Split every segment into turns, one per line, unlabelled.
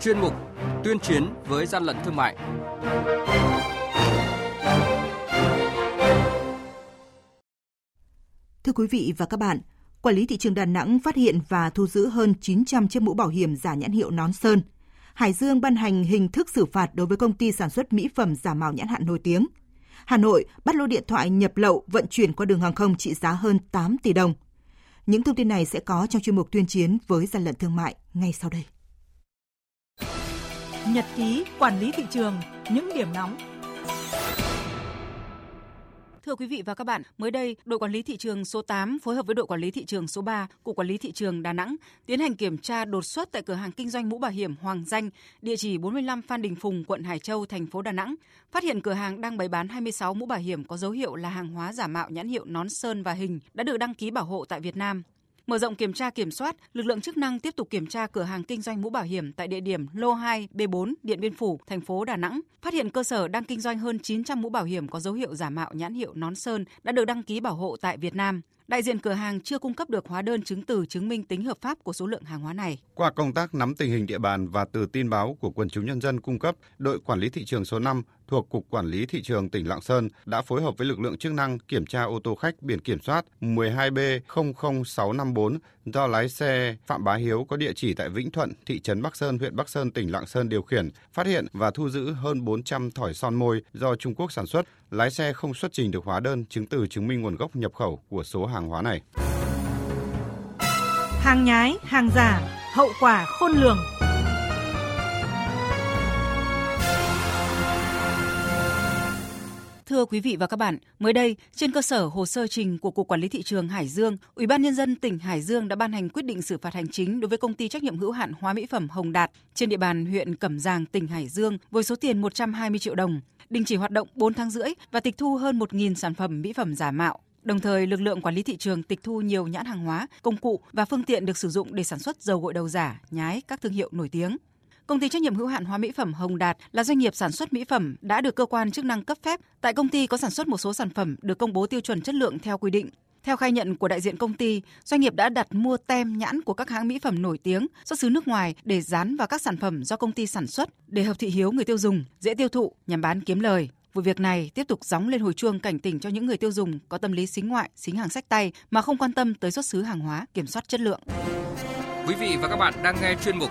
chuyên mục Tuyên chiến với gian lận thương mại.
Thưa quý vị và các bạn, Quản lý thị trường Đà Nẵng phát hiện và thu giữ hơn 900 chiếc mũ bảo hiểm giả nhãn hiệu nón sơn. Hải Dương ban hành hình thức xử phạt đối với công ty sản xuất mỹ phẩm giả mạo nhãn hạn nổi tiếng. Hà Nội bắt lô điện thoại nhập lậu vận chuyển qua đường hàng không trị giá hơn 8 tỷ đồng. Những thông tin này sẽ có trong chuyên mục tuyên chiến với gian lận thương mại ngay sau đây.
Nhật ký quản lý thị trường, những điểm nóng
Thưa quý vị và các bạn, mới đây, đội quản lý thị trường số 8 phối hợp với đội quản lý thị trường số 3 của quản lý thị trường Đà Nẵng tiến hành kiểm tra đột xuất tại cửa hàng kinh doanh mũ bảo hiểm Hoàng Danh, địa chỉ 45 Phan Đình Phùng, quận Hải Châu, thành phố Đà Nẵng, phát hiện cửa hàng đang bày bán 26 mũ bảo hiểm có dấu hiệu là hàng hóa giả mạo nhãn hiệu nón sơn và hình đã được đăng ký bảo hộ tại Việt Nam. Mở rộng kiểm tra kiểm soát, lực lượng chức năng tiếp tục kiểm tra cửa hàng kinh doanh mũ bảo hiểm tại địa điểm lô 2 B4 Điện Biên Phủ, thành phố Đà Nẵng, phát hiện cơ sở đang kinh doanh hơn 900 mũ bảo hiểm có dấu hiệu giả mạo nhãn hiệu nón sơn đã được đăng ký bảo hộ tại Việt Nam. Đại diện cửa hàng chưa cung cấp được hóa đơn chứng từ chứng minh tính hợp pháp của số lượng hàng hóa này.
Qua công tác nắm tình hình địa bàn và từ tin báo của quần chúng nhân dân cung cấp, đội quản lý thị trường số 5 thuộc Cục Quản lý Thị trường tỉnh Lạng Sơn đã phối hợp với lực lượng chức năng kiểm tra ô tô khách biển kiểm soát 12B00654 do lái xe Phạm Bá Hiếu có địa chỉ tại Vĩnh Thuận, thị trấn Bắc Sơn, huyện Bắc Sơn, tỉnh Lạng Sơn điều khiển, phát hiện và thu giữ hơn 400 thỏi son môi do Trung Quốc sản xuất. Lái xe không xuất trình được hóa đơn chứng từ chứng minh nguồn gốc nhập khẩu của số hàng hóa này.
Hàng nhái, hàng giả, hậu quả khôn lường.
Thưa quý vị và các bạn, mới đây, trên cơ sở hồ sơ trình của Cục Quản lý thị trường Hải Dương, Ủy ban nhân dân tỉnh Hải Dương đã ban hành quyết định xử phạt hành chính đối với công ty trách nhiệm hữu hạn hóa mỹ phẩm Hồng Đạt trên địa bàn huyện Cẩm Giàng, tỉnh Hải Dương với số tiền 120 triệu đồng, đình chỉ hoạt động 4 tháng rưỡi và tịch thu hơn 1.000 sản phẩm mỹ phẩm giả mạo. Đồng thời, lực lượng quản lý thị trường tịch thu nhiều nhãn hàng hóa, công cụ và phương tiện được sử dụng để sản xuất dầu gội đầu giả, nhái các thương hiệu nổi tiếng. Công ty trách nhiệm hữu hạn hóa mỹ phẩm Hồng Đạt là doanh nghiệp sản xuất mỹ phẩm đã được cơ quan chức năng cấp phép. Tại công ty có sản xuất một số sản phẩm được công bố tiêu chuẩn chất lượng theo quy định. Theo khai nhận của đại diện công ty, doanh nghiệp đã đặt mua tem nhãn của các hãng mỹ phẩm nổi tiếng xuất xứ nước ngoài để dán vào các sản phẩm do công ty sản xuất để hợp thị hiếu người tiêu dùng, dễ tiêu thụ nhằm bán kiếm lời. Vụ việc này tiếp tục gióng lên hồi chuông cảnh tỉnh cho những người tiêu dùng có tâm lý xính ngoại, xính hàng sách tay mà không quan tâm tới xuất xứ hàng hóa, kiểm soát chất lượng.
Quý vị và các bạn đang nghe chuyên mục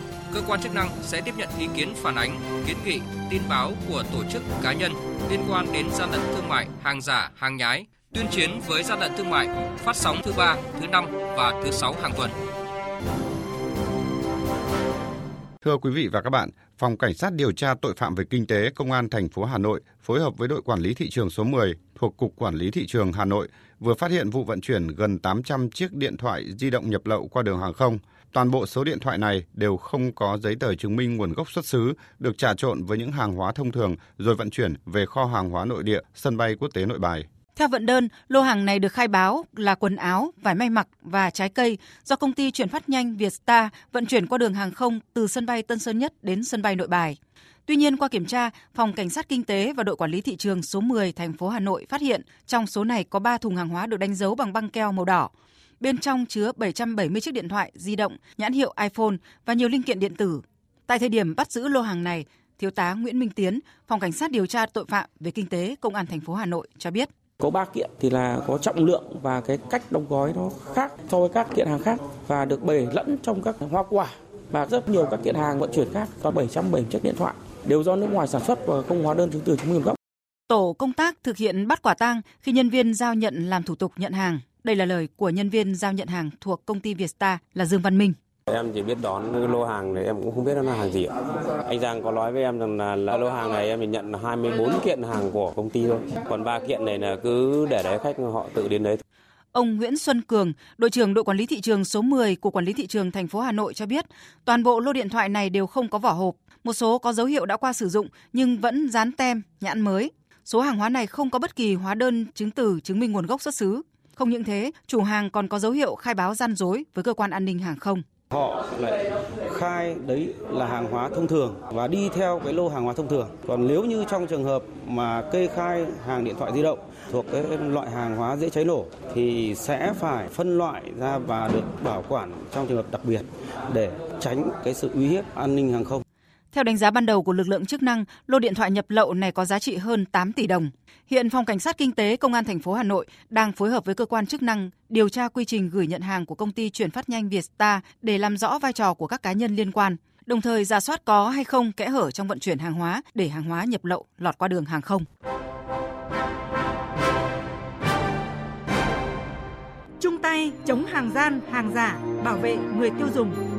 Cơ quan chức năng sẽ tiếp nhận ý kiến phản ánh, kiến nghị, tin báo của tổ chức cá nhân liên quan đến gian lận thương mại, hàng giả, hàng nhái, tuyên chiến với gian lận thương mại, phát sóng thứ ba, thứ năm và thứ sáu hàng tuần.
Thưa quý vị và các bạn, Phòng Cảnh sát điều tra tội phạm về kinh tế Công an thành phố Hà Nội phối hợp với đội quản lý thị trường số 10 thuộc Cục Quản lý thị trường Hà Nội vừa phát hiện vụ vận chuyển gần 800 chiếc điện thoại di động nhập lậu qua đường hàng không. Toàn bộ số điện thoại này đều không có giấy tờ chứng minh nguồn gốc xuất xứ, được trà trộn với những hàng hóa thông thường rồi vận chuyển về kho hàng hóa nội địa, sân bay quốc tế Nội Bài.
Theo vận đơn, lô hàng này được khai báo là quần áo, vải may mặc và trái cây do công ty chuyển phát nhanh Vietstar vận chuyển qua đường hàng không từ sân bay Tân Sơn Nhất đến sân bay Nội Bài. Tuy nhiên qua kiểm tra, Phòng Cảnh sát Kinh tế và đội quản lý thị trường số 10 thành phố Hà Nội phát hiện trong số này có 3 thùng hàng hóa được đánh dấu bằng băng keo màu đỏ. Bên trong chứa 770 chiếc điện thoại di động nhãn hiệu iPhone và nhiều linh kiện điện tử. Tại thời điểm bắt giữ lô hàng này, Thiếu tá Nguyễn Minh Tiến, Phòng Cảnh sát điều tra tội phạm về kinh tế Công an thành phố Hà Nội cho biết.
Có ba kiện thì là có trọng lượng và cái cách đóng gói nó khác so với các kiện hàng khác và được bày lẫn trong các hoa quả và rất nhiều các kiện hàng vận chuyển khác có 770 chiếc điện thoại đều do nước ngoài sản xuất và không hóa đơn chứng từ chứng minh nguồn gốc.
Tổ công tác thực hiện bắt quả tang khi nhân viên giao nhận làm thủ tục nhận hàng. Đây là lời của nhân viên giao nhận hàng thuộc công ty Vietstar là Dương Văn Minh.
Em chỉ biết đón lô hàng này em cũng không biết nó là hàng gì. Anh Giang có nói với em rằng là, là lô hàng này em nhận 24 kiện hàng của công ty thôi. Còn ba kiện này là cứ để đấy khách họ tự đến đấy.
Ông Nguyễn Xuân Cường, đội trưởng đội quản lý thị trường số 10 của quản lý thị trường thành phố Hà Nội cho biết, toàn bộ lô điện thoại này đều không có vỏ hộp, một số có dấu hiệu đã qua sử dụng nhưng vẫn dán tem, nhãn mới. Số hàng hóa này không có bất kỳ hóa đơn chứng từ chứng minh nguồn gốc xuất xứ. Không những thế, chủ hàng còn có dấu hiệu khai báo gian dối với cơ quan an ninh hàng không.
Họ lại khai đấy là hàng hóa thông thường và đi theo cái lô hàng hóa thông thường. Còn nếu như trong trường hợp mà kê khai hàng điện thoại di động thuộc cái loại hàng hóa dễ cháy nổ thì sẽ phải phân loại ra và được bảo quản trong trường hợp đặc biệt để tránh cái sự uy hiếp an ninh hàng không.
Theo đánh giá ban đầu của lực lượng chức năng, lô điện thoại nhập lậu này có giá trị hơn 8 tỷ đồng. Hiện Phòng Cảnh sát Kinh tế Công an thành phố Hà Nội đang phối hợp với cơ quan chức năng điều tra quy trình gửi nhận hàng của công ty chuyển phát nhanh Vietstar để làm rõ vai trò của các cá nhân liên quan, đồng thời ra soát có hay không kẽ hở trong vận chuyển hàng hóa để hàng hóa nhập lậu lọt qua đường hàng không.
Chung tay chống hàng gian, hàng giả, bảo vệ người tiêu dùng.